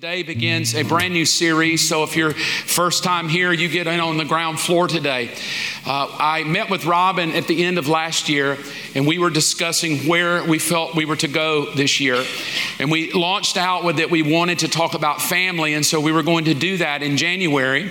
Today begins a brand new series. So, if you're first time here, you get in on the ground floor today. Uh, I met with Robin at the end of last year, and we were discussing where we felt we were to go this year. And we launched out with that we wanted to talk about family, and so we were going to do that in January.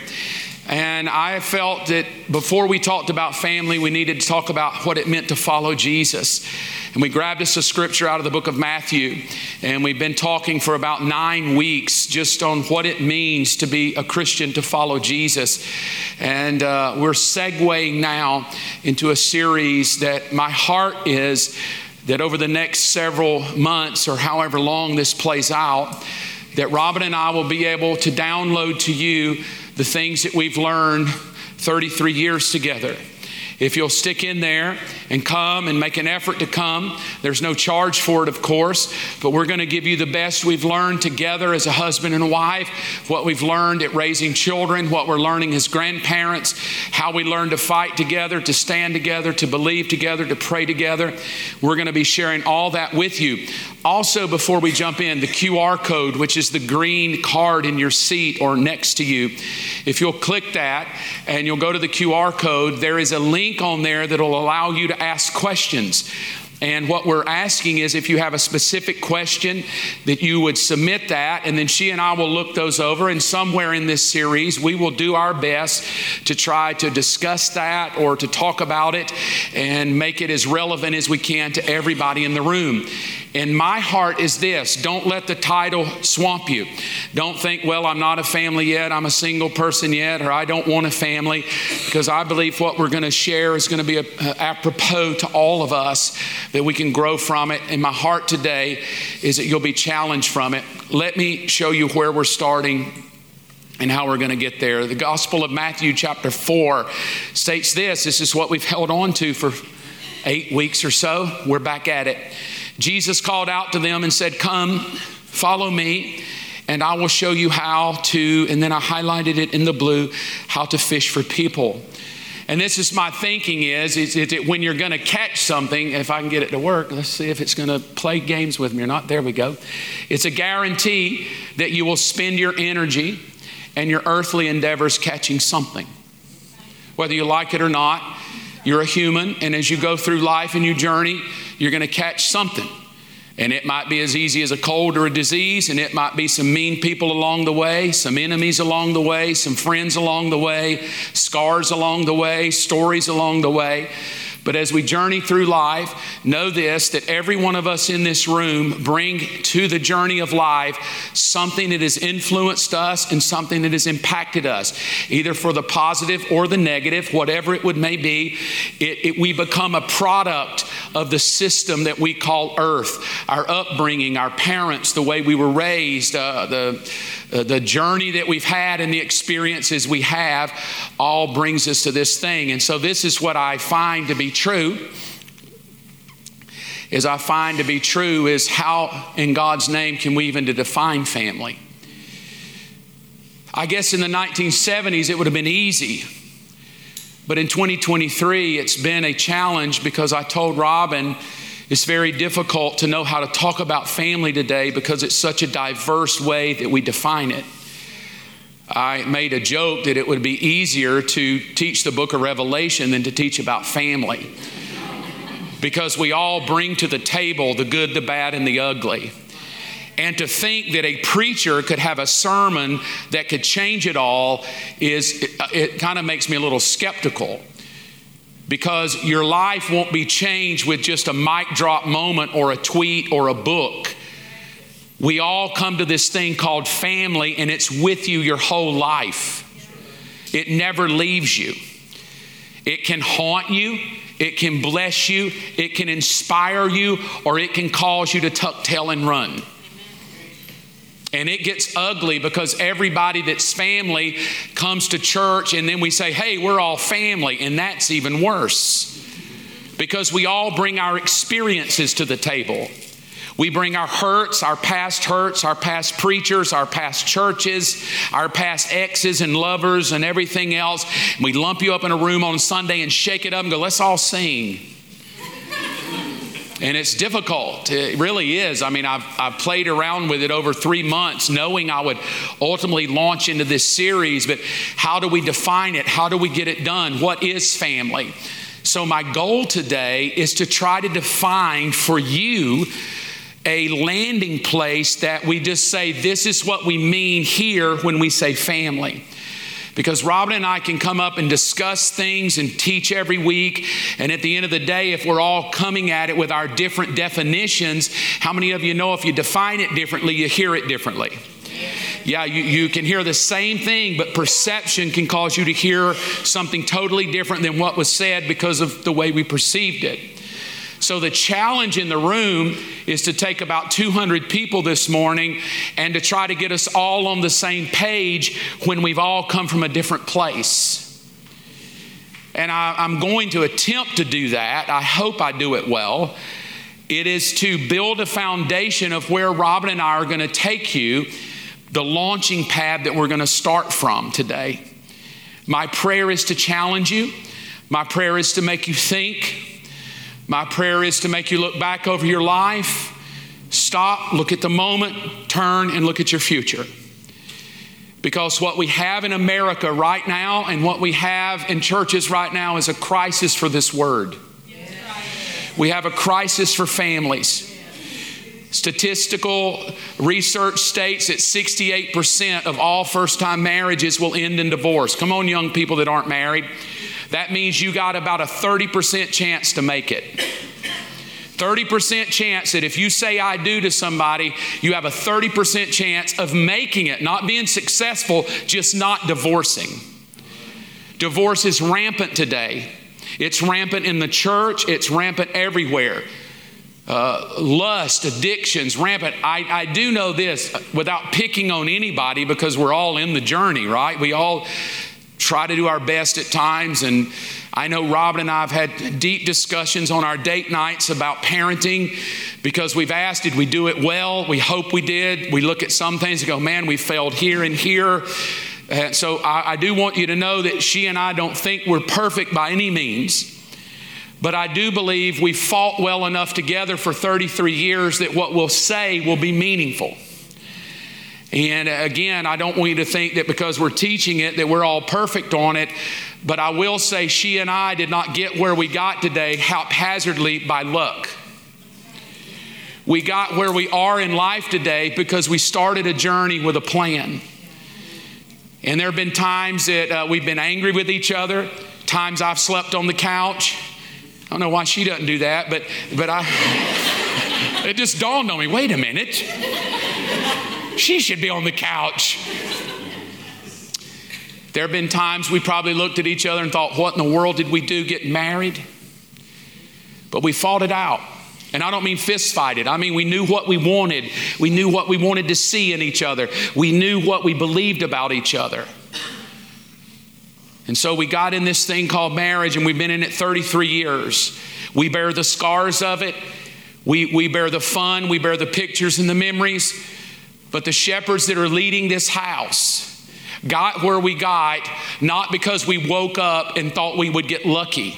And I felt that before we talked about family, we needed to talk about what it meant to follow Jesus. And we grabbed us a scripture out of the book of Matthew, and we've been talking for about nine weeks just on what it means to be a Christian, to follow Jesus. And uh, we're segueing now into a series that my heart is that over the next several months or however long this plays out, that Robin and I will be able to download to you the things that we've learned 33 years together. If you'll stick in there and come and make an effort to come, there's no charge for it, of course, but we're going to give you the best we've learned together as a husband and wife, what we've learned at raising children, what we're learning as grandparents, how we learn to fight together, to stand together, to believe together, to pray together. We're going to be sharing all that with you. Also, before we jump in, the QR code, which is the green card in your seat or next to you, if you'll click that and you'll go to the QR code, there is a link link on there that'll allow you to ask questions. And what we're asking is if you have a specific question, that you would submit that, and then she and I will look those over. And somewhere in this series, we will do our best to try to discuss that or to talk about it and make it as relevant as we can to everybody in the room. And my heart is this don't let the title swamp you. Don't think, well, I'm not a family yet, I'm a single person yet, or I don't want a family, because I believe what we're going to share is going to be a, a, apropos to all of us, that we can grow from it. And my heart today is that you'll be challenged from it. Let me show you where we're starting and how we're going to get there. The Gospel of Matthew, chapter 4, states this this is what we've held on to for eight weeks or so. We're back at it. Jesus called out to them and said, Come, follow me, and I will show you how to, and then I highlighted it in the blue, how to fish for people. And this is my thinking is, is, it when you're going to catch something, if I can get it to work, let's see if it's going to play games with me or not. There we go. It's a guarantee that you will spend your energy and your earthly endeavors catching something. Whether you like it or not, you're a human, and as you go through life and you journey, you're going to catch something. And it might be as easy as a cold or a disease, and it might be some mean people along the way, some enemies along the way, some friends along the way, scars along the way, stories along the way. But as we journey through life, know this that every one of us in this room bring to the journey of life something that has influenced us and something that has impacted us, either for the positive or the negative, whatever it would may be. It, it, we become a product of the system that we call earth, our upbringing, our parents, the way we were raised, uh, the uh, the journey that we've had and the experiences we have all brings us to this thing. And so, this is what I find to be true. Is I find to be true is how in God's name can we even to define family? I guess in the 1970s it would have been easy. But in 2023, it's been a challenge because I told Robin it's very difficult to know how to talk about family today because it's such a diverse way that we define it. I made a joke that it would be easier to teach the book of Revelation than to teach about family because we all bring to the table the good, the bad, and the ugly. And to think that a preacher could have a sermon that could change it all is, it, it kind of makes me a little skeptical because your life won't be changed with just a mic drop moment or a tweet or a book. We all come to this thing called family, and it's with you your whole life. It never leaves you. It can haunt you, it can bless you, it can inspire you, or it can cause you to tuck tail and run. And it gets ugly because everybody that's family comes to church and then we say, hey, we're all family. And that's even worse because we all bring our experiences to the table. We bring our hurts, our past hurts, our past preachers, our past churches, our past exes and lovers and everything else. We lump you up in a room on Sunday and shake it up and go, let's all sing. and it's difficult. It really is. I mean, I've, I've played around with it over three months, knowing I would ultimately launch into this series. But how do we define it? How do we get it done? What is family? So, my goal today is to try to define for you a landing place that we just say, this is what we mean here when we say family because Robin and I can come up and discuss things and teach every week. And at the end of the day, if we're all coming at it with our different definitions, how many of you know if you define it differently, you hear it differently? Yeah, you, you can hear the same thing, but perception can cause you to hear something totally different than what was said because of the way we perceived it. So, the challenge in the room is to take about 200 people this morning and to try to get us all on the same page when we've all come from a different place. And I, am going to attempt to do that. I hope I do it well. It is to build a foundation of where Robin and I are going to take you, the launching pad that we're going to start from today. My prayer is to challenge you, my prayer is to make you think. My prayer is to make you look back over your life, stop, look at the moment, turn, and look at your future. Because what we have in America right now and what we have in churches right now is a crisis for this word. We have a crisis for families. Statistical research states that 68% of all first time marriages will end in divorce. Come on, young people that aren't married. That means you got about a 30% chance to make it. 30% chance that if you say I do to somebody, you have a 30% chance of making it, not being successful, just not divorcing. Divorce is rampant today. It's rampant in the church, it's rampant everywhere. Uh, lust, addictions, rampant. I, I do know this without picking on anybody because we're all in the journey, right? We all try to do our best at times. And I know Robin and I have had deep discussions on our date nights about parenting because we've asked, did we do it well? We hope we did. We look at some things and go, man, we failed here and here. And so I, I do want you to know that she and I don't think we're perfect by any means. But I do believe we fought well enough together for 33 years that what we'll say will be meaningful. And again, I don't want you to think that because we're teaching it that we're all perfect on it. But I will say she and I did not get where we got today haphazardly by luck. We got where we are in life today because we started a journey with a plan. And there have been times that uh, we've been angry with each other, times I've slept on the couch. I don't know why she doesn't do that, but, but I, it just dawned on me wait a minute. She should be on the couch. There have been times we probably looked at each other and thought, What in the world did we do getting married? But we fought it out. And I don't mean fist fight it. I mean, we knew what we wanted. We knew what we wanted to see in each other. We knew what we believed about each other. And so we got in this thing called marriage, and we've been in it 33 years. We bear the scars of it, we, we bear the fun, we bear the pictures and the memories. But the shepherds that are leading this house got where we got not because we woke up and thought we would get lucky.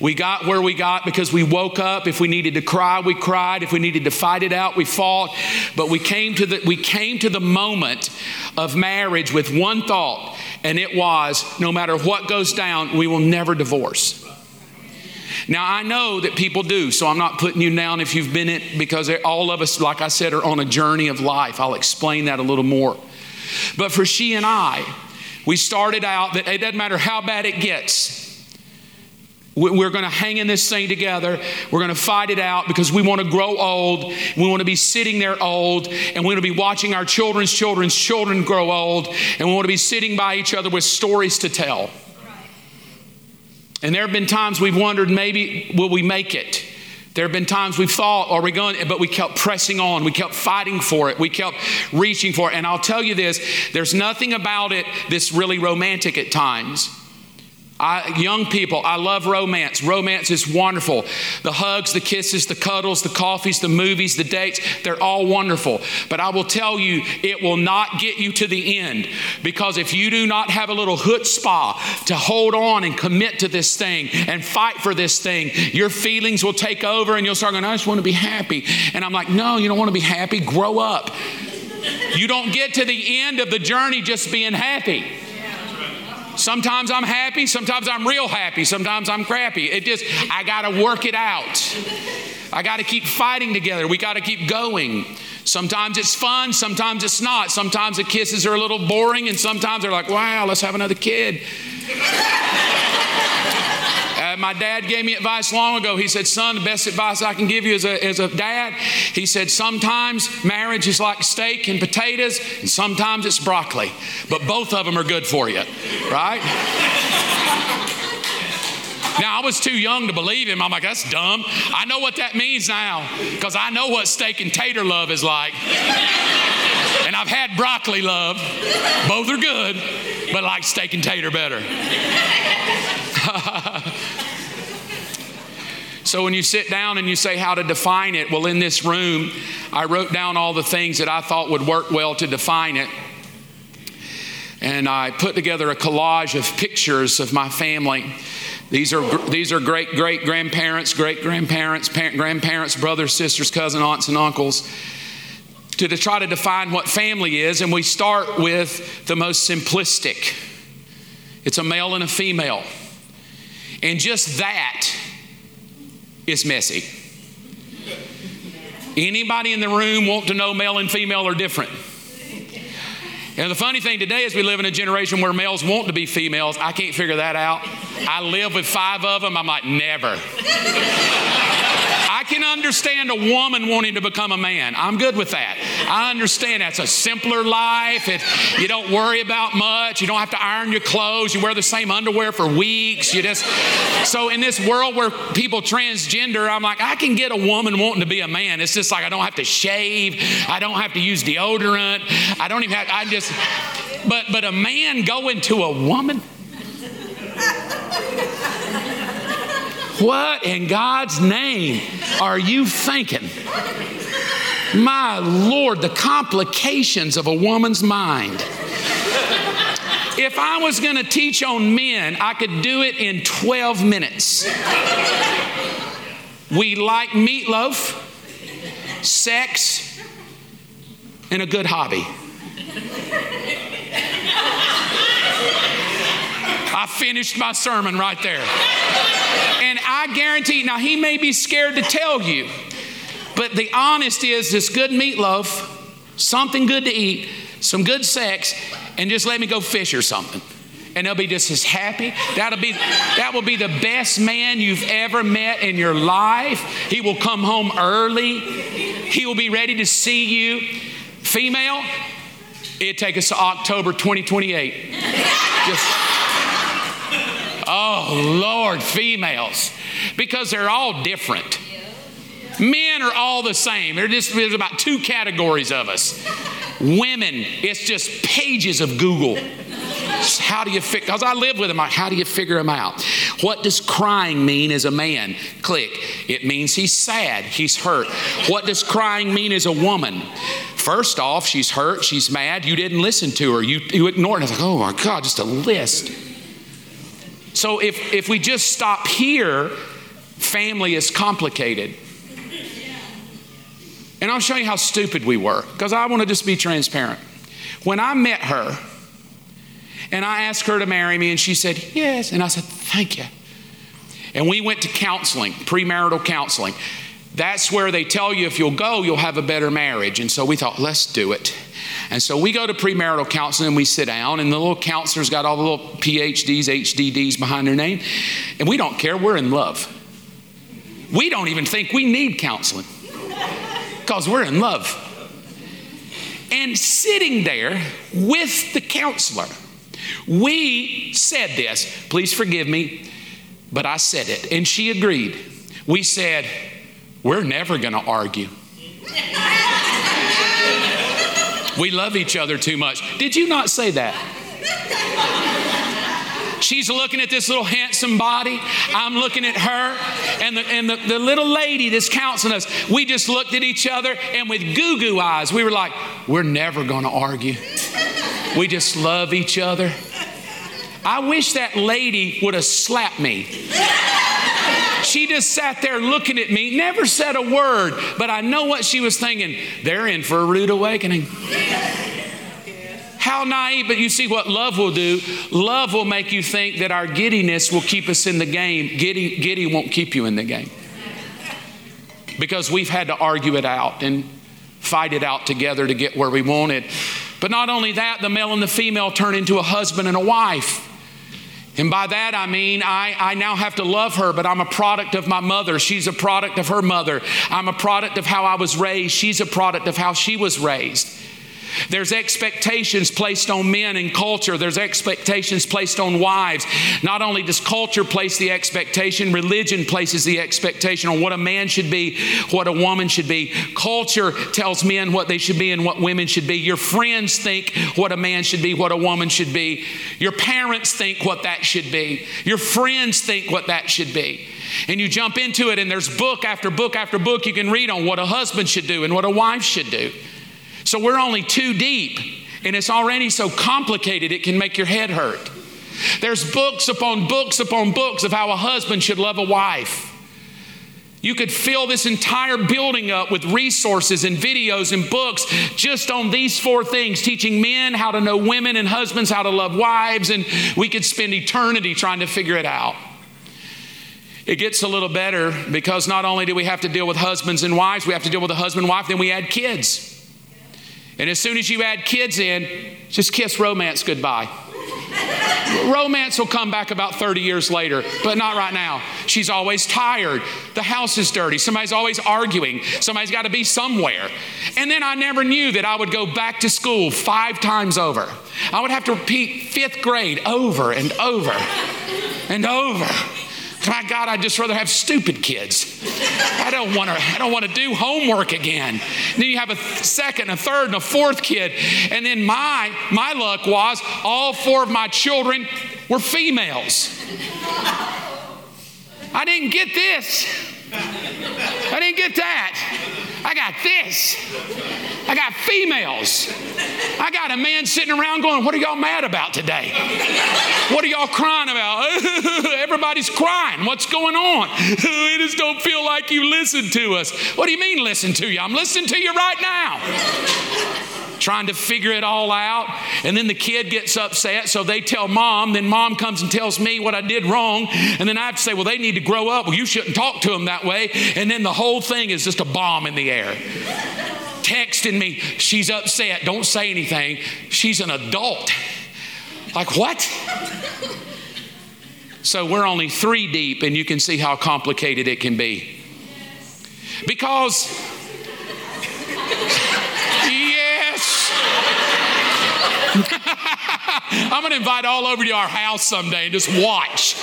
We got where we got because we woke up. If we needed to cry, we cried. If we needed to fight it out, we fought. But we came to the, we came to the moment of marriage with one thought, and it was no matter what goes down, we will never divorce. Now, I know that people do, so I'm not putting you down if you've been it because all of us, like I said, are on a journey of life. I'll explain that a little more. But for she and I, we started out that it doesn't matter how bad it gets, we're going to hang in this thing together. We're going to fight it out because we want to grow old. We want to be sitting there old, and we want to be watching our children's children's children grow old, and we want to be sitting by each other with stories to tell. And there have been times we've wondered maybe will we make it? There have been times we've thought, are we going? But we kept pressing on. We kept fighting for it. We kept reaching for it. And I'll tell you this there's nothing about it that's really romantic at times. I, young people, I love romance. Romance is wonderful. The hugs, the kisses, the cuddles, the coffees, the movies, the dates, they're all wonderful. But I will tell you, it will not get you to the end because if you do not have a little chutzpah to hold on and commit to this thing and fight for this thing, your feelings will take over and you'll start going, I just want to be happy. And I'm like, no, you don't want to be happy. Grow up. You don't get to the end of the journey just being happy. Sometimes I'm happy, sometimes I'm real happy, sometimes I'm crappy. It just, I got to work it out. I got to keep fighting together. We got to keep going. Sometimes it's fun, sometimes it's not. Sometimes the kisses are a little boring, and sometimes they're like, wow, let's have another kid. Uh, my dad gave me advice long ago. He said, Son, the best advice I can give you as a, as a dad, he said, sometimes marriage is like steak and potatoes, and sometimes it's broccoli, but both of them are good for you, right? Now, I was too young to believe him. I'm like, that's dumb. I know what that means now because I know what steak and tater love is like. And I've had broccoli love. Both are good, but I like steak and tater better. So when you sit down and you say how to define it, well, in this room, I wrote down all the things that I thought would work well to define it. And I put together a collage of pictures of my family. These are, these are great great grandparents, great grandparents, grandparents, brothers, sisters, cousins, aunts, and uncles. To, to try to define what family is, and we start with the most simplistic it's a male and a female. And just that is messy. Anybody in the room want to know male and female are different? And the funny thing today is we live in a generation where males want to be females. I can't figure that out. I live with five of them. I'm like, never. I can understand a woman wanting to become a man. I'm good with that. I understand that's a simpler life. It, you don't worry about much. You don't have to iron your clothes. You wear the same underwear for weeks. You just so in this world where people transgender, I'm like, I can get a woman wanting to be a man. It's just like I don't have to shave. I don't have to use deodorant. I don't even have. I just. But but a man going to a woman. What in God's name are you thinking? My Lord, the complications of a woman's mind. If I was going to teach on men, I could do it in 12 minutes. We like meatloaf, sex, and a good hobby. I finished my sermon right there. And I guarantee, now he may be scared to tell you, but the honest is this good meatloaf, something good to eat, some good sex, and just let me go fish or something. And they'll be just as happy. That'll be that will be the best man you've ever met in your life. He will come home early. He will be ready to see you. Female, it take us to October 2028. Just Oh, Lord, females, because they're all different. Men are all the same. Just, there's about two categories of us. Women, it's just pages of Google. How do you figure? Because I live with them. How do you figure them out? What does crying mean as a man? Click. It means he's sad. He's hurt. What does crying mean as a woman? First off, she's hurt. She's mad. You didn't listen to her. You, you ignored her. Like, oh my God, just a list. So if, if we just stop here, family is complicated. And I'll show you how stupid we were, because I want to just be transparent. When I met her, and I asked her to marry me, and she said, Yes. And I said, Thank you. And we went to counseling, premarital counseling. That's where they tell you if you'll go, you'll have a better marriage. And so we thought, let's do it. And so we go to premarital counseling and we sit down, and the little counselor's got all the little PhDs, HDDs behind their name, and we don't care. We're in love. We don't even think we need counseling because we're in love. And sitting there with the counselor, we said this. Please forgive me, but I said it, and she agreed. We said, We're never going to argue. We love each other too much. Did you not say that? She's looking at this little handsome body. I'm looking at her. And the, and the, the little lady that's counseling us, we just looked at each other and with goo goo eyes, we were like, we're never going to argue. We just love each other. I wish that lady would have slapped me. She just sat there looking at me, never said a word, but I know what she was thinking. They're in for a rude awakening. How naive, but you see what love will do. Love will make you think that our giddiness will keep us in the game. Giddy, giddy won't keep you in the game. Because we've had to argue it out and fight it out together to get where we wanted. But not only that, the male and the female turn into a husband and a wife. And by that I mean I, I now have to love her, but I'm a product of my mother. She's a product of her mother. I'm a product of how I was raised. She's a product of how she was raised. There's expectations placed on men and culture. There's expectations placed on wives. Not only does culture place the expectation, religion places the expectation on what a man should be, what a woman should be. Culture tells men what they should be and what women should be. Your friends think what a man should be, what a woman should be. Your parents think what that should be. Your friends think what that should be. And you jump into it, and there's book after book after book you can read on what a husband should do and what a wife should do. So we're only two deep, and it's already so complicated it can make your head hurt. There's books upon books upon books of how a husband should love a wife. You could fill this entire building up with resources and videos and books just on these four things teaching men how to know women and husbands how to love wives, and we could spend eternity trying to figure it out. It gets a little better because not only do we have to deal with husbands and wives, we have to deal with a husband and wife, then we add kids. And as soon as you add kids in, just kiss romance goodbye. romance will come back about 30 years later, but not right now. She's always tired. The house is dirty. Somebody's always arguing. Somebody's got to be somewhere. And then I never knew that I would go back to school five times over. I would have to repeat fifth grade over and over and over. My God, I'd just rather have stupid kids. I don't want to. I don't want to do homework again. And then you have a second, a third, and a fourth kid, and then my my luck was all four of my children were females. I didn't get this. I didn't get that. I got this. I got females. I got a man sitting around going, What are y'all mad about today? What are y'all crying about? Everybody's crying. What's going on? we just don't feel like you listen to us. What do you mean, listen to you? I'm listening to you right now trying to figure it all out. And then the kid gets upset, so they tell mom. Then mom comes and tells me what I did wrong. And then I have to say, well, they need to grow up. Well, you shouldn't talk to them that way. And then the whole thing is just a bomb in the air. Texting me, she's upset. Don't say anything. She's an adult. Like, what? So we're only three deep, and you can see how complicated it can be. Because I'm going to invite all over to our house someday and just watch.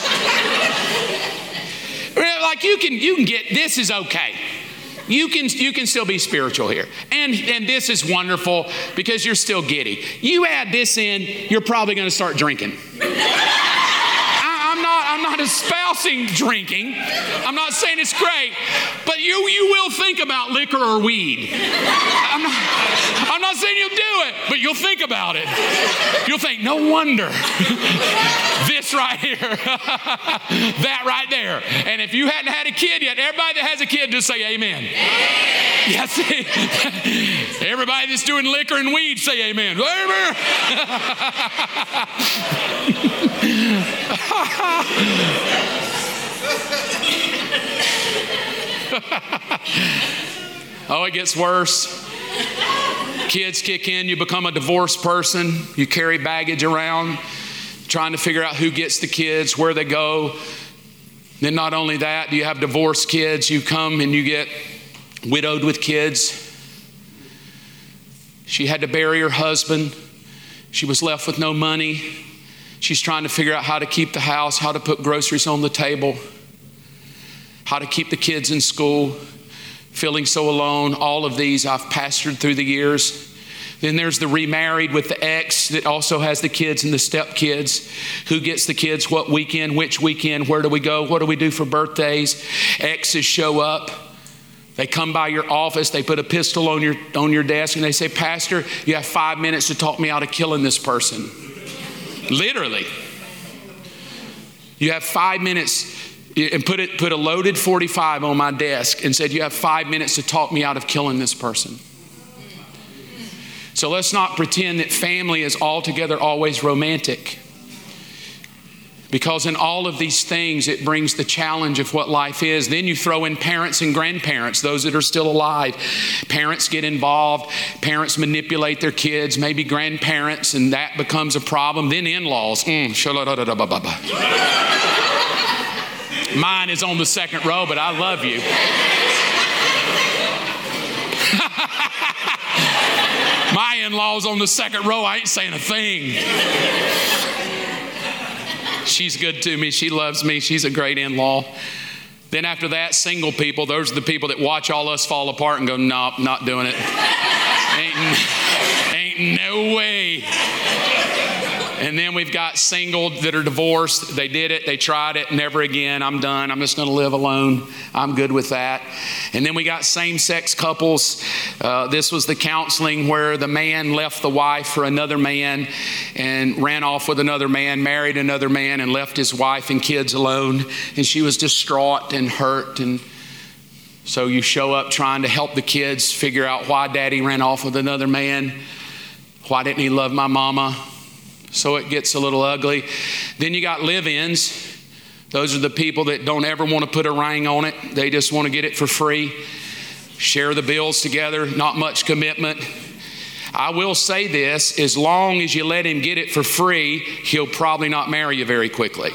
like you can, you can get this is okay. You can you can still be spiritual here, and and this is wonderful because you're still giddy. You add this in, you're probably going to start drinking. I'm not, I'm not espousing drinking. I'm not saying it's great, but you, you will think about liquor or weed. I'm not, I'm not saying you'll do it, but you'll think about it. You'll think, no wonder this right here, that right there. And if you hadn't had a kid yet, everybody that has a kid, just say amen. Yes. Everybody that's doing liquor and weed, say amen. Amen. oh, it gets worse. Kids kick in, you become a divorced person, you carry baggage around, trying to figure out who gets the kids, where they go. Then, not only that, do you have divorced kids, you come and you get widowed with kids. She had to bury her husband. She was left with no money. She's trying to figure out how to keep the house, how to put groceries on the table, how to keep the kids in school, feeling so alone. All of these I've pastored through the years. Then there's the remarried with the ex that also has the kids and the stepkids. Who gets the kids? What weekend? Which weekend? Where do we go? What do we do for birthdays? Exes show up. They come by your office, they put a pistol on your, on your desk, and they say, Pastor, you have five minutes to talk me out of killing this person. Literally. You have five minutes and put, it, put a loaded 45 on my desk and said, You have five minutes to talk me out of killing this person. So let's not pretend that family is altogether always romantic. Because in all of these things, it brings the challenge of what life is. Then you throw in parents and grandparents, those that are still alive. Parents get involved, parents manipulate their kids, maybe grandparents, and that becomes a problem. Then in laws. Mm, Mine is on the second row, but I love you. My in law's on the second row. I ain't saying a thing. She's good to me. She loves me. She's a great in law. Then after that, single people, those are the people that watch all us fall apart and go, nope, not doing it. ain't, ain't no way. And then we've got single that are divorced. They did it, they tried it, never again. I'm done. I'm just going to live alone. I'm good with that. And then we got same sex couples. Uh, this was the counseling where the man left the wife for another man and ran off with another man, married another man, and left his wife and kids alone. And she was distraught and hurt. And so you show up trying to help the kids figure out why daddy ran off with another man. Why didn't he love my mama? So it gets a little ugly. Then you got live ins. Those are the people that don't ever want to put a ring on it, they just want to get it for free. Share the bills together, not much commitment. I will say this as long as you let him get it for free, he'll probably not marry you very quickly.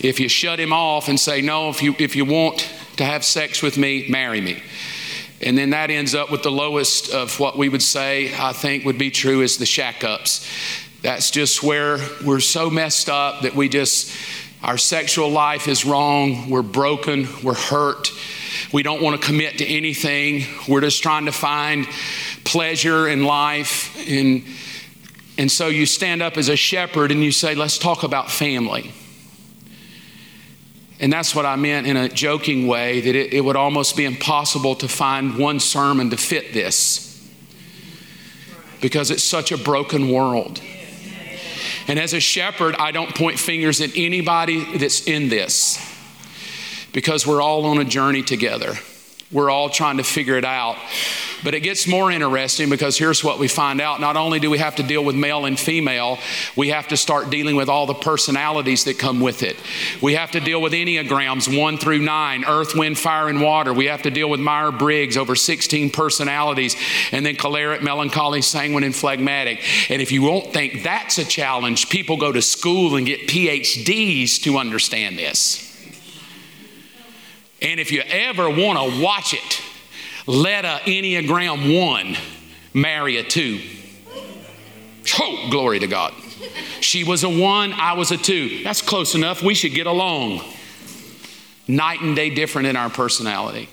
If you shut him off and say, No, if you, if you want to have sex with me, marry me. And then that ends up with the lowest of what we would say, I think would be true, is the shack ups. That's just where we're so messed up that we just, our sexual life is wrong. We're broken. We're hurt. We don't want to commit to anything. We're just trying to find pleasure in life. And, and so you stand up as a shepherd and you say, let's talk about family. And that's what I meant in a joking way that it, it would almost be impossible to find one sermon to fit this because it's such a broken world. And as a shepherd, I don't point fingers at anybody that's in this because we're all on a journey together. We're all trying to figure it out. But it gets more interesting because here's what we find out. Not only do we have to deal with male and female, we have to start dealing with all the personalities that come with it. We have to deal with Enneagrams 1 through 9, earth, wind, fire, and water. We have to deal with Myers Briggs, over 16 personalities, and then choleric, melancholy, sanguine, and phlegmatic. And if you won't think that's a challenge, people go to school and get PhDs to understand this. And if you ever want to watch it, let a Enneagram 1 marry a 2. Oh, glory to God. She was a 1, I was a 2. That's close enough. We should get along. Night and day different in our personality.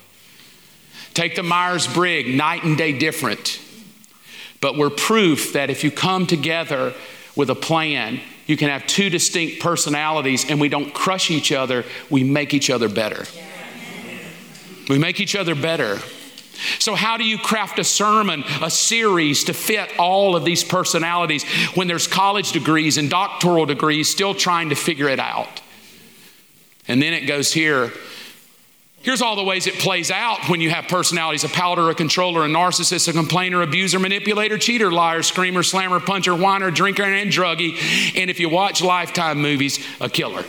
Take the Myers Briggs, night and day different. But we're proof that if you come together with a plan, you can have two distinct personalities and we don't crush each other, we make each other better. We make each other better. So, how do you craft a sermon, a series to fit all of these personalities when there's college degrees and doctoral degrees still trying to figure it out? And then it goes here. Here's all the ways it plays out when you have personalities a powder, a controller, a narcissist, a complainer, abuser, manipulator, cheater, liar, screamer, slammer, puncher, whiner, drinker, and druggie. And if you watch Lifetime movies, a killer.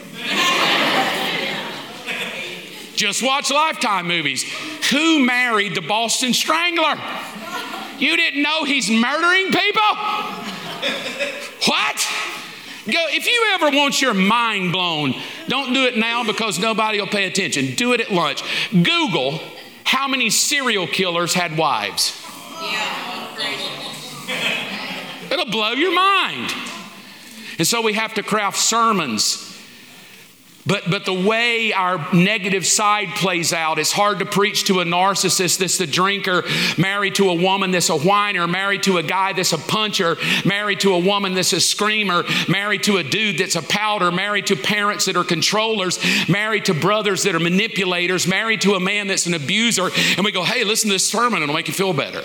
Just watch Lifetime movies. Who married the Boston Strangler? You didn't know he's murdering people? What? Go, if you ever want your mind blown, don't do it now because nobody will pay attention. Do it at lunch. Google how many serial killers had wives. It'll blow your mind. And so we have to craft sermons But, but the way our negative side plays out, it's hard to preach to a narcissist that's the drinker, married to a woman that's a whiner, married to a guy that's a puncher, married to a woman that's a screamer, married to a dude that's a pouter, married to parents that are controllers, married to brothers that are manipulators, married to a man that's an abuser. And we go, hey, listen to this sermon, it'll make you feel better.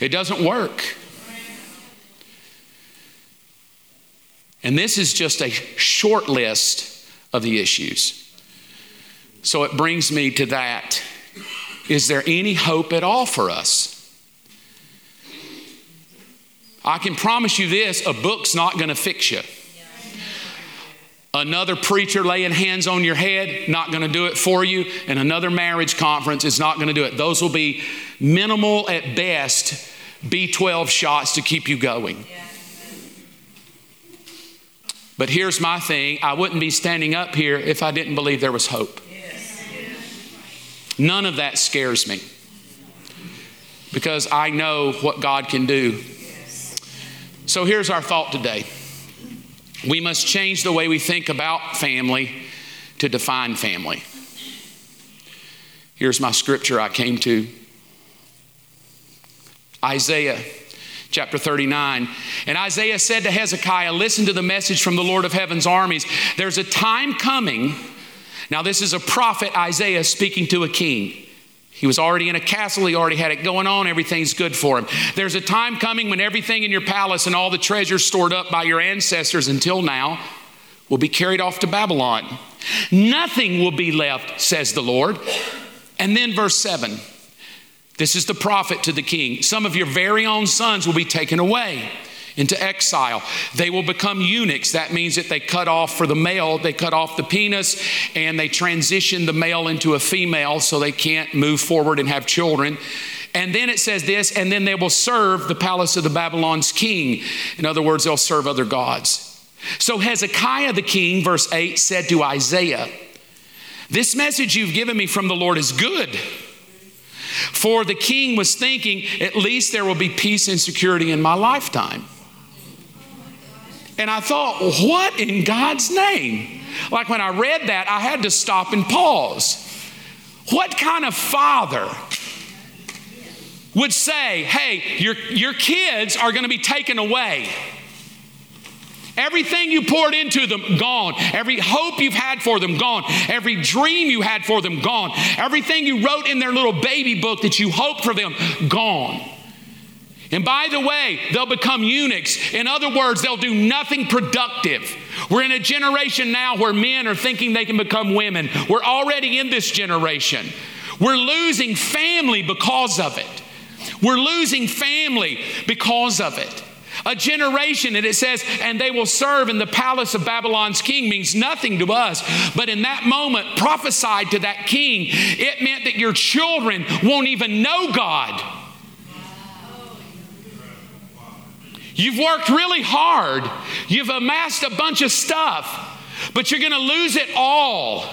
It doesn't work. And this is just a short list of the issues. So it brings me to that. Is there any hope at all for us? I can promise you this a book's not going to fix you. Another preacher laying hands on your head, not going to do it for you. And another marriage conference is not going to do it. Those will be minimal at best B12 shots to keep you going. Yeah. But here's my thing I wouldn't be standing up here if I didn't believe there was hope. None of that scares me because I know what God can do. So here's our thought today we must change the way we think about family to define family. Here's my scripture I came to Isaiah chapter 39. And Isaiah said to Hezekiah, Listen to the message from the Lord of heaven's armies. There's a time coming. Now, this is a prophet, Isaiah, speaking to a king. He was already in a castle, he already had it going on, everything's good for him. There's a time coming when everything in your palace and all the treasures stored up by your ancestors until now will be carried off to Babylon. Nothing will be left, says the Lord. And then verse 7 this is the prophet to the king. Some of your very own sons will be taken away into exile. They will become eunuchs. That means that they cut off for the male, they cut off the penis and they transition the male into a female so they can't move forward and have children. And then it says this, and then they will serve the palace of the Babylon's king. In other words, they'll serve other gods. So Hezekiah the king, verse 8, said to Isaiah, This message you've given me from the Lord is good. For the king was thinking, at least there will be peace and security in my lifetime. And I thought, what in God's name? Like when I read that, I had to stop and pause. What kind of father would say, hey, your, your kids are going to be taken away? Everything you poured into them, gone. Every hope you've had for them, gone. Every dream you had for them, gone. Everything you wrote in their little baby book that you hoped for them, gone. And by the way, they'll become eunuchs. In other words, they'll do nothing productive. We're in a generation now where men are thinking they can become women. We're already in this generation. We're losing family because of it. We're losing family because of it. A generation, and it says, and they will serve in the palace of Babylon's king means nothing to us. But in that moment, prophesied to that king, it meant that your children won't even know God. You've worked really hard, you've amassed a bunch of stuff, but you're going to lose it all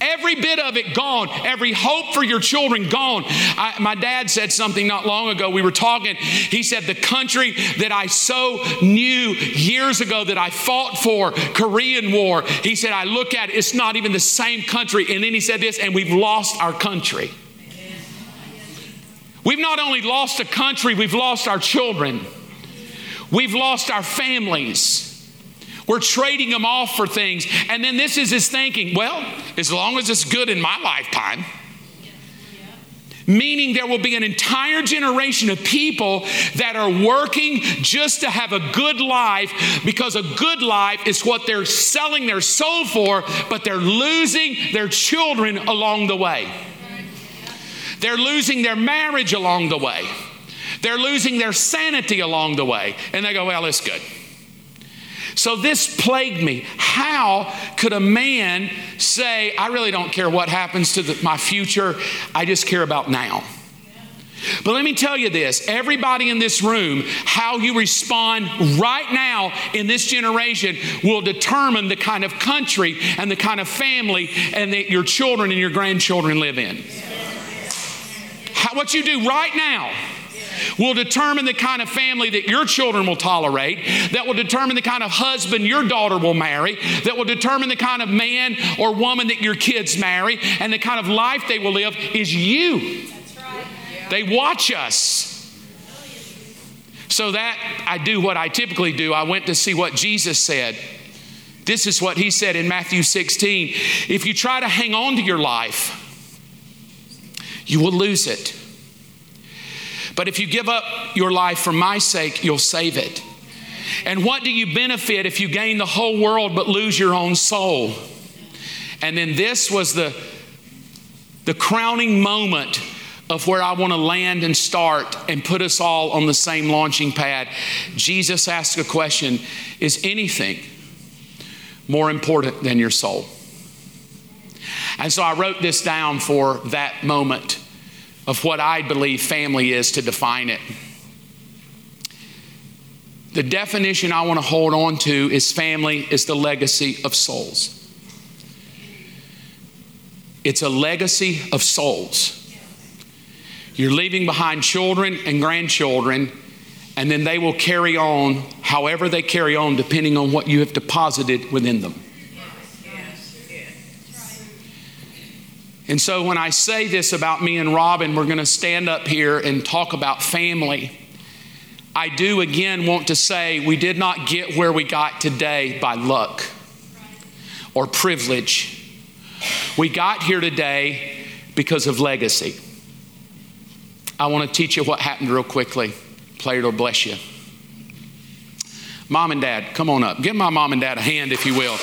Every bit of it gone. Every hope for your children gone. I, my dad said something not long ago. We were talking. He said, The country that I so knew years ago that I fought for, Korean War, he said, I look at it, it's not even the same country. And then he said this, and we've lost our country. We've not only lost a country, we've lost our children. We've lost our families. We're trading them off for things. And then this is his thinking well, as long as it's good in my lifetime, meaning there will be an entire generation of people that are working just to have a good life because a good life is what they're selling their soul for, but they're losing their children along the way. They're losing their marriage along the way. They're losing their sanity along the way. And they go, well, it's good. So this plagued me. How could a man say, I really don't care what happens to the, my future, I just care about now? But let me tell you this everybody in this room, how you respond right now in this generation will determine the kind of country and the kind of family and that your children and your grandchildren live in. How, what you do right now will determine the kind of family that your children will tolerate, that will determine the kind of husband your daughter will marry, that will determine the kind of man or woman that your kids marry, and the kind of life they will live is you. They watch us. So that I do what I typically do. I went to see what Jesus said. This is what he said in Matthew 16. If you try to hang on to your life, you will lose it. But if you give up your life for my sake, you'll save it. And what do you benefit if you gain the whole world but lose your own soul? And then this was the, the crowning moment of where I want to land and start and put us all on the same launching pad. Jesus asked a question Is anything more important than your soul? And so I wrote this down for that moment of what I believe family is to define it. The definition I want to hold on to is family is the legacy of souls. It's a legacy of souls. You're leaving behind children and grandchildren, and then they will carry on however they carry on, depending on what you have deposited within them. And so when I say this about me and Robin, we're going to stand up here and talk about family. I do again want to say we did not get where we got today by luck or privilege. We got here today because of legacy. I want to teach you what happened real quickly. Player will bless you. Mom and dad, come on up. Give my mom and dad a hand, if you will.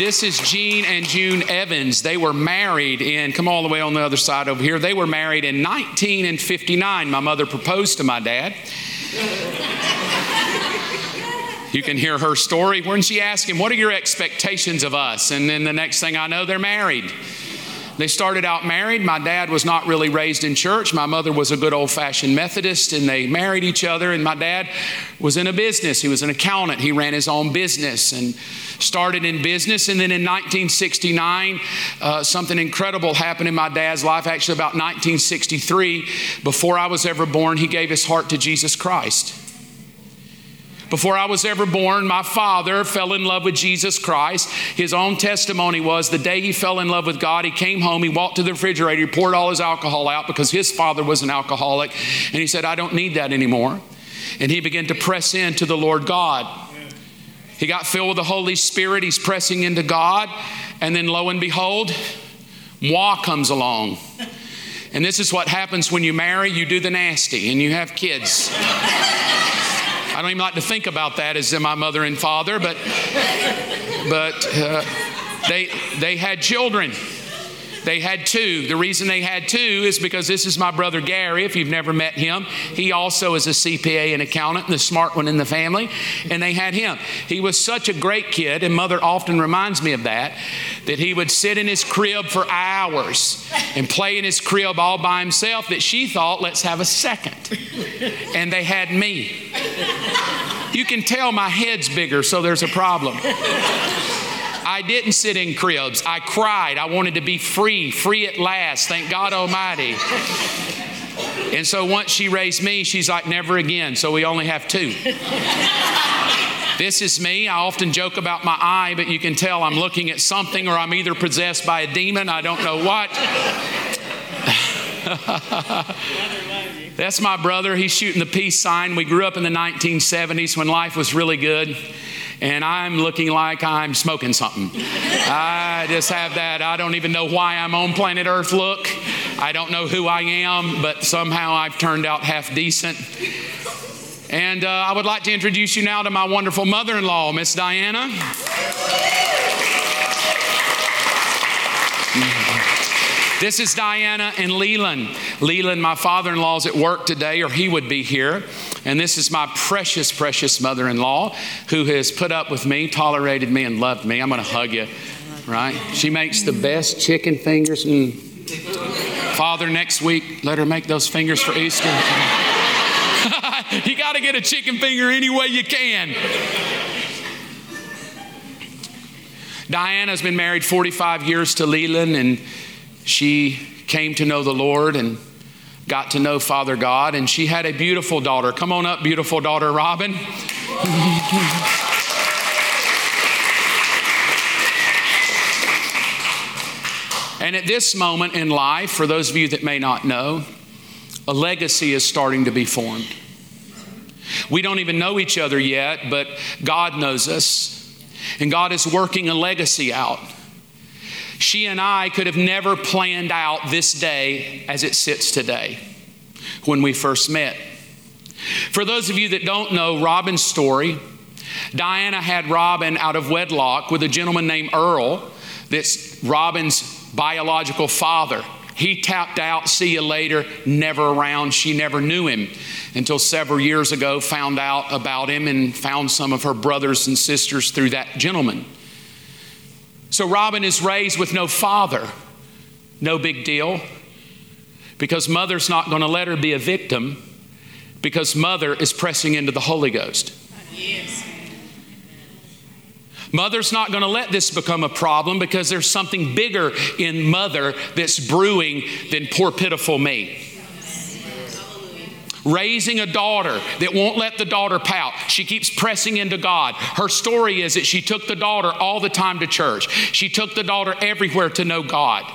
This is Gene and June Evans. They were married in, come all the way on the other side over here. They were married in 1959. My mother proposed to my dad. You can hear her story. When she asked him, What are your expectations of us? And then the next thing I know, they're married. They started out married. My dad was not really raised in church. My mother was a good old fashioned Methodist, and they married each other. And my dad was in a business. He was an accountant. He ran his own business and started in business. And then in 1969, uh, something incredible happened in my dad's life. Actually, about 1963, before I was ever born, he gave his heart to Jesus Christ. Before I was ever born, my father fell in love with Jesus Christ. His own testimony was the day he fell in love with God, he came home, he walked to the refrigerator, he poured all his alcohol out because his father was an alcoholic. And he said, I don't need that anymore. And he began to press into the Lord God. He got filled with the Holy Spirit. He's pressing into God. And then lo and behold, moi comes along. And this is what happens when you marry you do the nasty and you have kids. I don't even like to think about that as in my mother and father, but, but uh, they, they had children. They had two. The reason they had two is because this is my brother Gary. If you've never met him, he also is a CPA and accountant, the smart one in the family. And they had him. He was such a great kid, and mother often reminds me of that, that he would sit in his crib for hours and play in his crib all by himself. That she thought, let's have a second. And they had me. You can tell my head's bigger, so there's a problem. I didn't sit in cribs. I cried. I wanted to be free, free at last. Thank God Almighty. And so once she raised me, she's like, never again. So we only have two. This is me. I often joke about my eye, but you can tell I'm looking at something or I'm either possessed by a demon, I don't know what. That's my brother. He's shooting the peace sign. We grew up in the 1970s when life was really good and I'm looking like I'm smoking something. I just have that, I don't even know why I'm on planet Earth look. I don't know who I am, but somehow I've turned out half decent. And uh, I would like to introduce you now to my wonderful mother in law, Miss Diana. This is Diana and Leland. Leland, my father in law, is at work today, or he would be here. And this is my precious, precious mother in law who has put up with me, tolerated me, and loved me. I'm going to hug you, right? She makes the best chicken fingers. And Father, next week, let her make those fingers for Easter. you got to get a chicken finger any way you can. Diana's been married 45 years to Leland, and she came to know the Lord and got to know Father God, and she had a beautiful daughter. Come on up, beautiful daughter Robin. and at this moment in life, for those of you that may not know, a legacy is starting to be formed. We don't even know each other yet, but God knows us, and God is working a legacy out. She and I could have never planned out this day as it sits today when we first met. For those of you that don't know Robin's story, Diana had Robin out of wedlock with a gentleman named Earl, that's Robin's biological father. He tapped out, see you later, never around. She never knew him until several years ago, found out about him and found some of her brothers and sisters through that gentleman. So Robin is raised with no father. No big deal because mother's not going to let her be a victim because mother is pressing into the Holy Ghost. Yes. Mother's not going to let this become a problem because there's something bigger in mother that's brewing than poor, pitiful me. Raising a daughter that won't let the daughter pout. She keeps pressing into God. Her story is that she took the daughter all the time to church, she took the daughter everywhere to know God.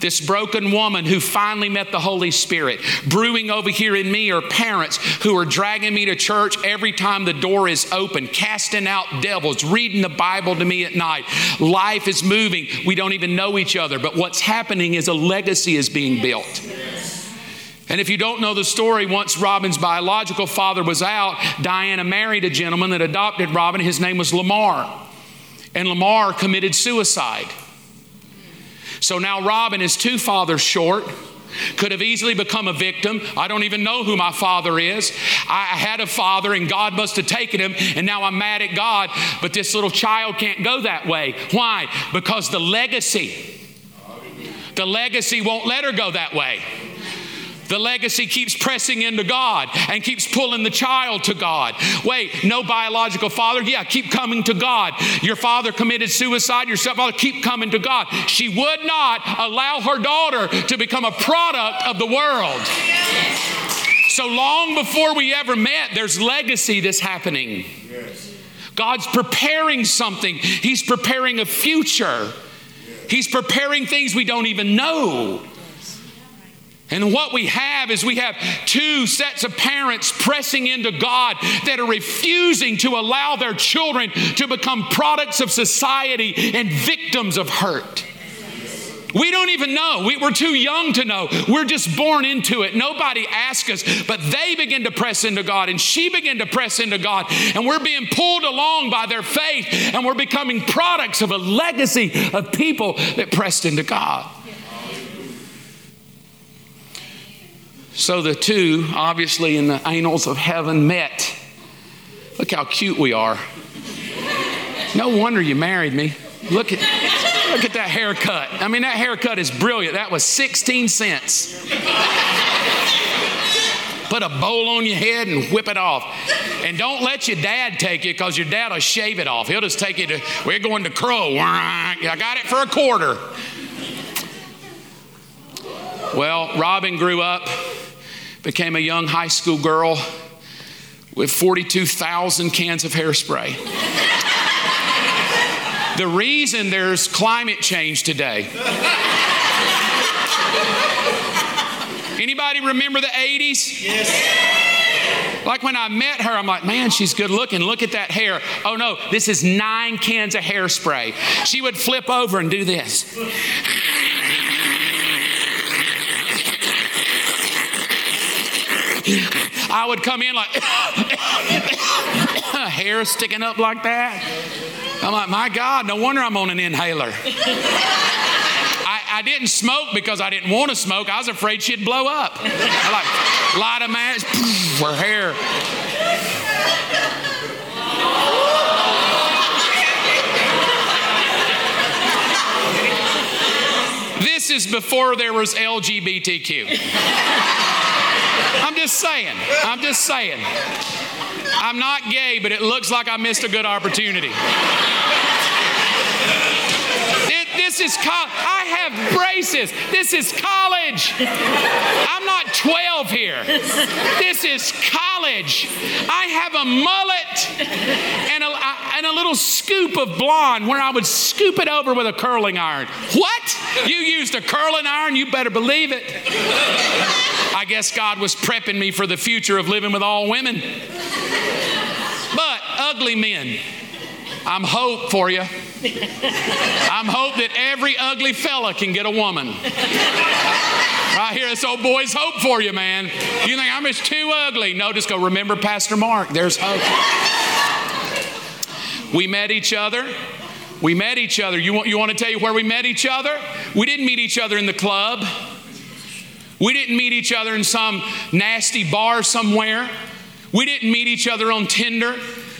This broken woman who finally met the Holy Spirit. Brewing over here in me are parents who are dragging me to church every time the door is open, casting out devils, reading the Bible to me at night. Life is moving. We don't even know each other, but what's happening is a legacy is being built. And if you don't know the story, once Robin's biological father was out, Diana married a gentleman that adopted Robin. His name was Lamar. And Lamar committed suicide. So now Robin is two fathers short. Could have easily become a victim. I don't even know who my father is. I had a father and God must have taken him, and now I'm mad at God. But this little child can't go that way. Why? Because the legacy, the legacy won't let her go that way. The legacy keeps pressing into God and keeps pulling the child to God. Wait, no biological father? Yeah, keep coming to God. Your father committed suicide, your stepfather, keep coming to God. She would not allow her daughter to become a product of the world. So long before we ever met, there's legacy that's happening. God's preparing something, He's preparing a future. He's preparing things we don't even know. And what we have is we have two sets of parents pressing into God that are refusing to allow their children to become products of society and victims of hurt. We don't even know. We, are too young to know. We're just born into it. Nobody asked us, but they begin to press into God, and she began to press into God, and we're being pulled along by their faith, and we're becoming products of a legacy of people that pressed into God. So the two, obviously in the annals of heaven, met. Look how cute we are. No wonder you married me. Look at, look at that haircut. I mean, that haircut is brilliant. That was 16 cents. Put a bowl on your head and whip it off. And don't let your dad take you because your dad will shave it off. He'll just take you to, we're going to Crow. I got it for a quarter. Well, Robin grew up became a young high school girl with 42,000 cans of hairspray. the reason there's climate change today. Anybody remember the 80s? Yes. Like when I met her, I'm like, man, she's good looking. Look at that hair. Oh no, this is nine cans of hairspray. She would flip over and do this. I would come in like hair sticking up like that. I'm like, my God, no wonder I'm on an inhaler. I, didn't smoke because I didn't want to smoke. I was afraid she'd blow up. I like light a match, her hair. This is before there was LGBTQ. I'm just saying. I'm just saying. I'm not gay, but it looks like I missed a good opportunity. This is co- I have braces. This is college. I'm not 12 here. This is college. I have a mullet and a, and a little scoop of blonde where I would scoop it over with a curling iron. What? You used a curling iron? You better believe it. I guess God was prepping me for the future of living with all women. But ugly men, I'm hope for you. I'm hope that every ugly fella can get a woman. Right here, this old boy's hope for you, man. You think I'm just too ugly? No, just go remember Pastor Mark. There's hope. We met each other. We met each other. You want, you want to tell you where we met each other? We didn't meet each other in the club. We didn't meet each other in some nasty bar somewhere. We didn't meet each other on Tinder.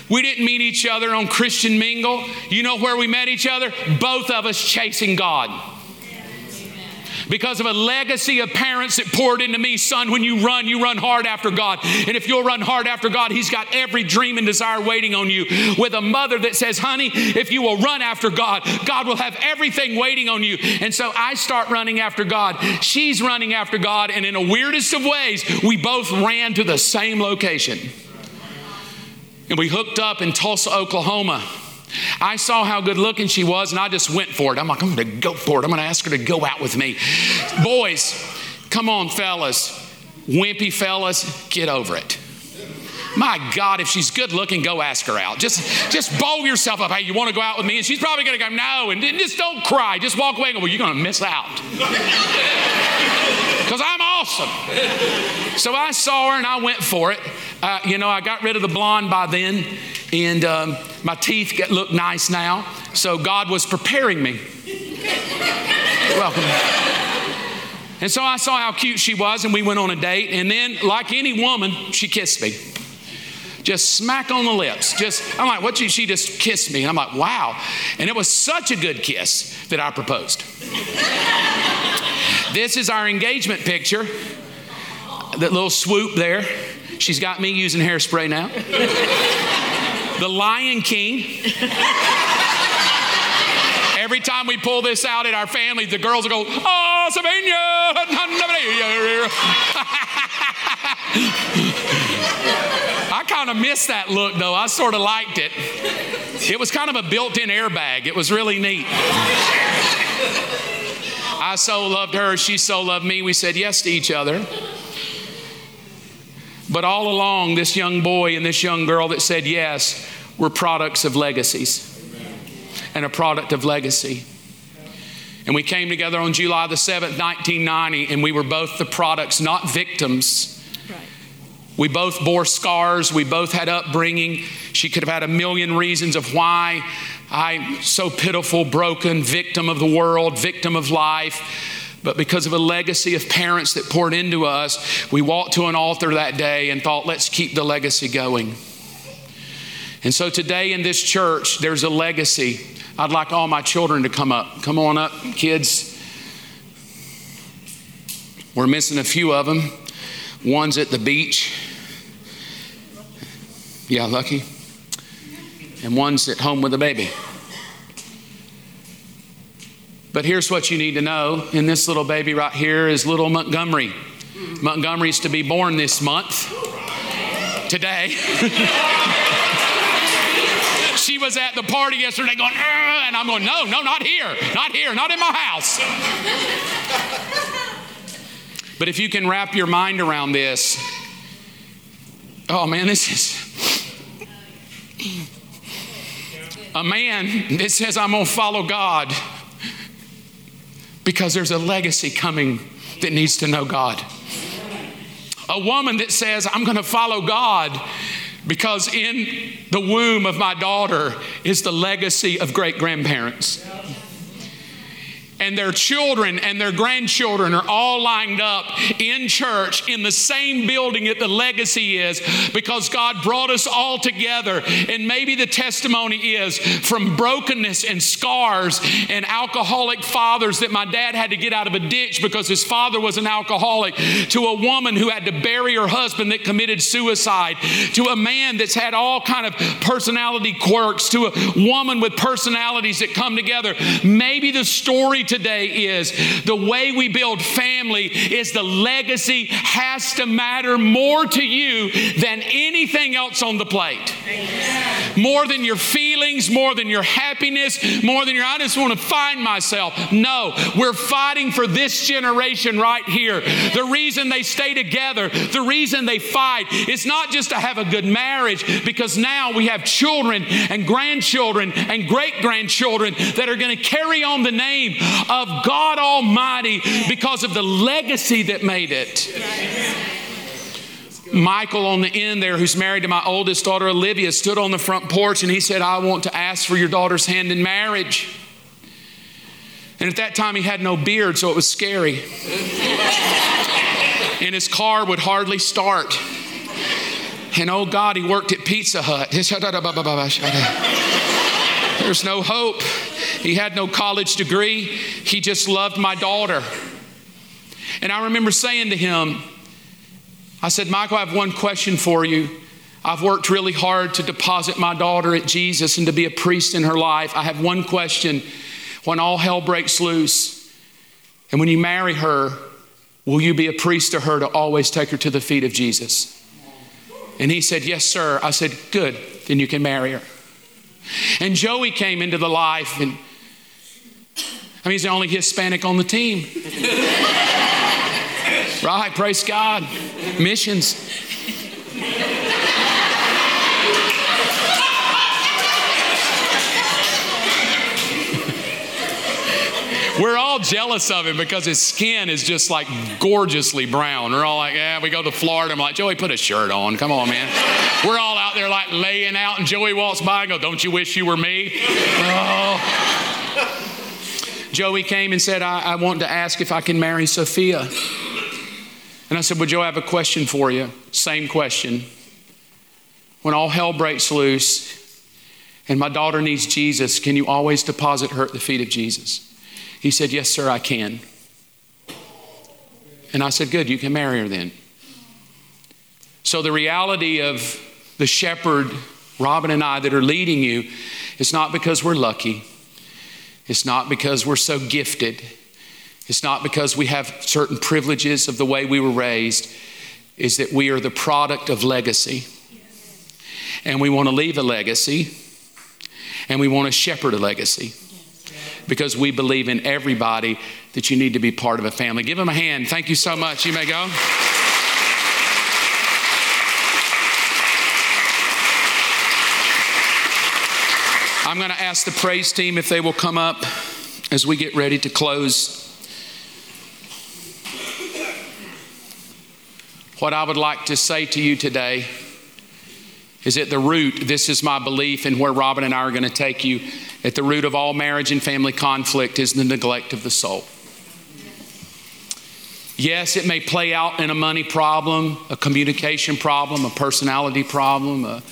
We didn't meet each other on Christian Mingle. You know where we met each other? Both of us chasing God because of a legacy of parents that poured into me. Son, when you run, you run hard after God. And if you'll run hard after God, He's got every dream and desire waiting on you. With a mother that says, Honey, if you will run after God, God will have everything waiting on you. And so I start running after God. She's running after God. And in the weirdest of ways, we both ran to the same location. And we hooked up in Tulsa, Oklahoma. I saw how good looking she was, and I just went for it. I'm like, I'm going to go for it. I'm going to ask her to go out with me. Boys, come on, fellas. Wimpy fellas, get over it. My God, if she's good looking, go ask her out. Just, just bowl yourself up. Hey, you want to go out with me? And she's probably going to go, no. And just don't cry. Just walk away and go, well, you're going to miss out. Because I'm awesome. So I saw her and I went for it. Uh, you know, I got rid of the blonde by then, and um, my teeth get, look nice now. So God was preparing me. Welcome. And so I saw how cute she was, and we went on a date. And then, like any woman, she kissed me. Just smack on the lips. Just, I'm like, what? She just kissed me. And I'm like, wow. And it was such a good kiss that I proposed. this is our engagement picture. That little swoop there. She's got me using hairspray now. the Lion King. Every time we pull this out in our family, the girls will go, Oh, Savannah. I kind of missed that look though. I sort of liked it. It was kind of a built in airbag, it was really neat. I so loved her, she so loved me. We said yes to each other. But all along, this young boy and this young girl that said yes were products of legacies and a product of legacy. And we came together on July the 7th, 1990, and we were both the products, not victims. We both bore scars. We both had upbringing. She could have had a million reasons of why I'm so pitiful, broken, victim of the world, victim of life. But because of a legacy of parents that poured into us, we walked to an altar that day and thought, let's keep the legacy going. And so today in this church, there's a legacy. I'd like all my children to come up. Come on up, kids. We're missing a few of them. One's at the beach. Yeah, lucky. And one's at home with a baby. But here's what you need to know. In this little baby right here is little Montgomery. Montgomery's to be born this month. Today. she was at the party yesterday going, and I'm going, no, no, not here, not here, not in my house. but if you can wrap your mind around this, oh man, this is a man that says, I'm going to follow God because there's a legacy coming that needs to know God. A woman that says, I'm going to follow God because in the womb of my daughter is the legacy of great grandparents. And their children and their grandchildren are all lined up in church in the same building that the legacy is because God brought us all together. And maybe the testimony is from brokenness and scars and alcoholic fathers that my dad had to get out of a ditch because his father was an alcoholic, to a woman who had to bury her husband that committed suicide, to a man that's had all kind of personality quirks, to a woman with personalities that come together. Maybe the story today is the way we build family is the legacy has to matter more to you than anything else on the plate. More than your feelings, more than your happiness, more than your, I just want to find myself. No, we're fighting for this generation right here. The reason they stay together, the reason they fight is not just to have a good marriage, because now we have children and grandchildren and great grandchildren that are going to carry on the name of God Almighty because of the legacy that made it. Michael on the end there, who's married to my oldest daughter Olivia, stood on the front porch and he said, I want to ask for your daughter's hand in marriage. And at that time, he had no beard, so it was scary. and his car would hardly start. And oh God, he worked at Pizza Hut. There's no hope. He had no college degree. He just loved my daughter. And I remember saying to him, I said, Michael, I have one question for you. I've worked really hard to deposit my daughter at Jesus and to be a priest in her life. I have one question. When all hell breaks loose, and when you marry her, will you be a priest to her to always take her to the feet of Jesus? And he said, Yes, sir. I said, Good, then you can marry her. And Joey came into the life, and I mean, he's the only Hispanic on the team. right, praise God. Missions. We're all jealous of him because his skin is just like gorgeously brown. We're all like, yeah, we go to Florida. I'm like, Joey, put a shirt on. Come on, man. We're all out there like laying out, and Joey walks by and go, Don't you wish you were me? Oh. Joey came and said, I, I want to ask if I can marry Sophia. And I said, Well, Joe, I have a question for you. Same question. When all hell breaks loose and my daughter needs Jesus, can you always deposit her at the feet of Jesus? He said, Yes, sir, I can. And I said, Good, you can marry her then. So the reality of the shepherd, Robin and I, that are leading you, is not because we're lucky. It's not because we're so gifted. It's not because we have certain privileges of the way we were raised. Is that we are the product of legacy. And we want to leave a legacy. And we want to shepherd a legacy because we believe in everybody that you need to be part of a family. Give them a hand. Thank you so much. You may go. I'm going to ask the praise team if they will come up as we get ready to close. What I would like to say to you today is at the root, this is my belief, and where Robin and I are going to take you. At the root of all marriage and family conflict is the neglect of the soul. Yes, it may play out in a money problem, a communication problem, a personality problem, a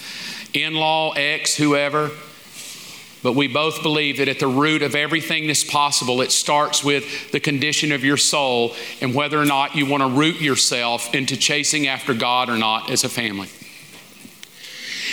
in law, ex, whoever. But we both believe that at the root of everything that's possible, it starts with the condition of your soul and whether or not you want to root yourself into chasing after God or not as a family.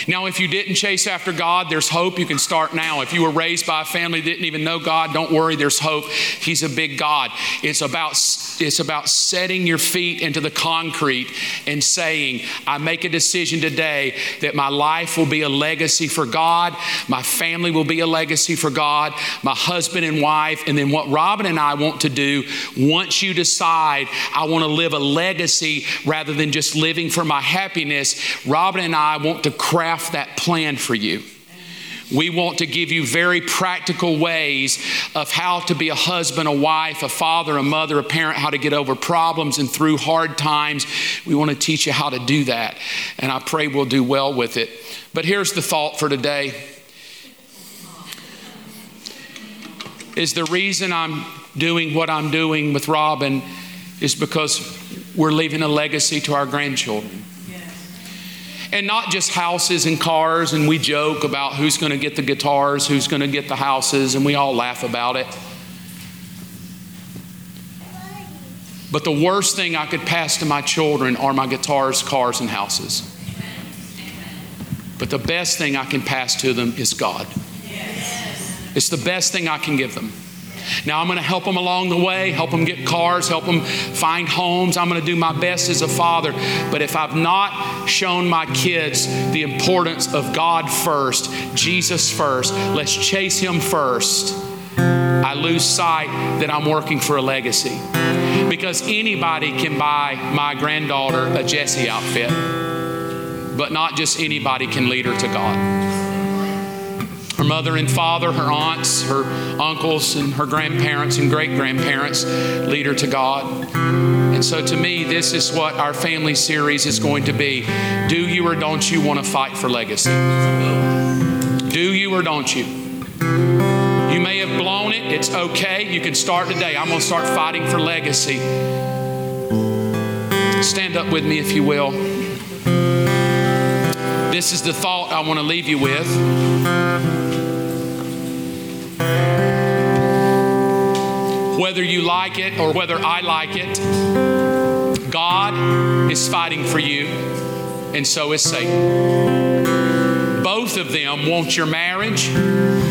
Now, if you didn't chase after God, there's hope. You can start now. If you were raised by a family that didn't even know God, don't worry, there's hope. He's a big God. It's about, it's about setting your feet into the concrete and saying, I make a decision today that my life will be a legacy for God, my family will be a legacy for God, my husband and wife. And then what Robin and I want to do, once you decide I want to live a legacy rather than just living for my happiness, Robin and I want to craft craft that plan for you. We want to give you very practical ways of how to be a husband, a wife, a father, a mother, a parent, how to get over problems and through hard times. We want to teach you how to do that. And I pray we'll do well with it. But here's the thought for today. Is the reason I'm doing what I'm doing with Robin is because we're leaving a legacy to our grandchildren. And not just houses and cars, and we joke about who's going to get the guitars, who's going to get the houses, and we all laugh about it. But the worst thing I could pass to my children are my guitars, cars, and houses. But the best thing I can pass to them is God. It's the best thing I can give them. Now, I'm going to help them along the way, help them get cars, help them find homes. I'm going to do my best as a father. But if I've not shown my kids the importance of God first, Jesus first, let's chase Him first, I lose sight that I'm working for a legacy. Because anybody can buy my granddaughter a Jessie outfit, but not just anybody can lead her to God her mother and father, her aunts, her uncles, and her grandparents and great grandparents lead her to God. And so, to me, this is what our family series is going to be. Do you or don't you want to fight for legacy? Do you or don't you? You may have blown it. It's okay. You can start today. I'm going to start fighting for legacy. Stand up with me, if you will. This is the thought I want to leave you with. Whether you like it or whether I like it, God is fighting for you, and so is Satan. Both of them want your marriage,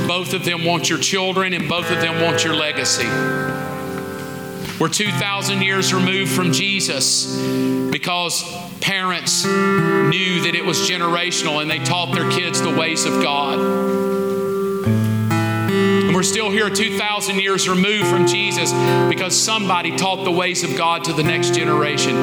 both of them want your children, and both of them want your legacy. We're 2,000 years removed from Jesus because parents knew that it was generational and they taught their kids the ways of God And we're still here 2,000 years removed from Jesus because somebody taught the ways of God to the next generation.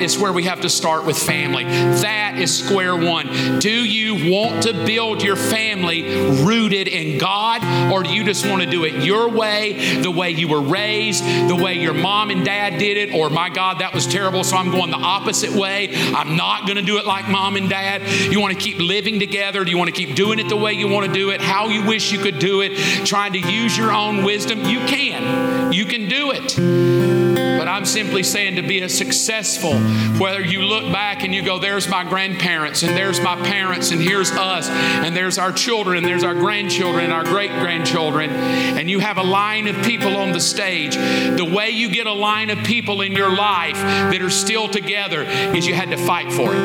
Is where we have to start with family. That is square one. Do you want to build your family rooted in God, or do you just want to do it your way, the way you were raised, the way your mom and dad did it, or my God, that was terrible, so I'm going the opposite way? I'm not going to do it like mom and dad. You want to keep living together? Do you want to keep doing it the way you want to do it, how you wish you could do it? trying to use your own wisdom, you can. You can do it. But I'm simply saying to be a successful, whether you look back and you go, there's my grandparents, and there's my parents, and here's us, and there's our children, and there's our grandchildren, and our great grandchildren, and you have a line of people on the stage. The way you get a line of people in your life that are still together is you had to fight for it.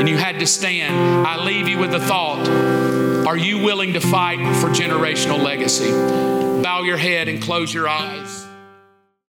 And you had to stand. I leave you with the thought are you willing to fight for generational legacy? Bow your head and close your eyes.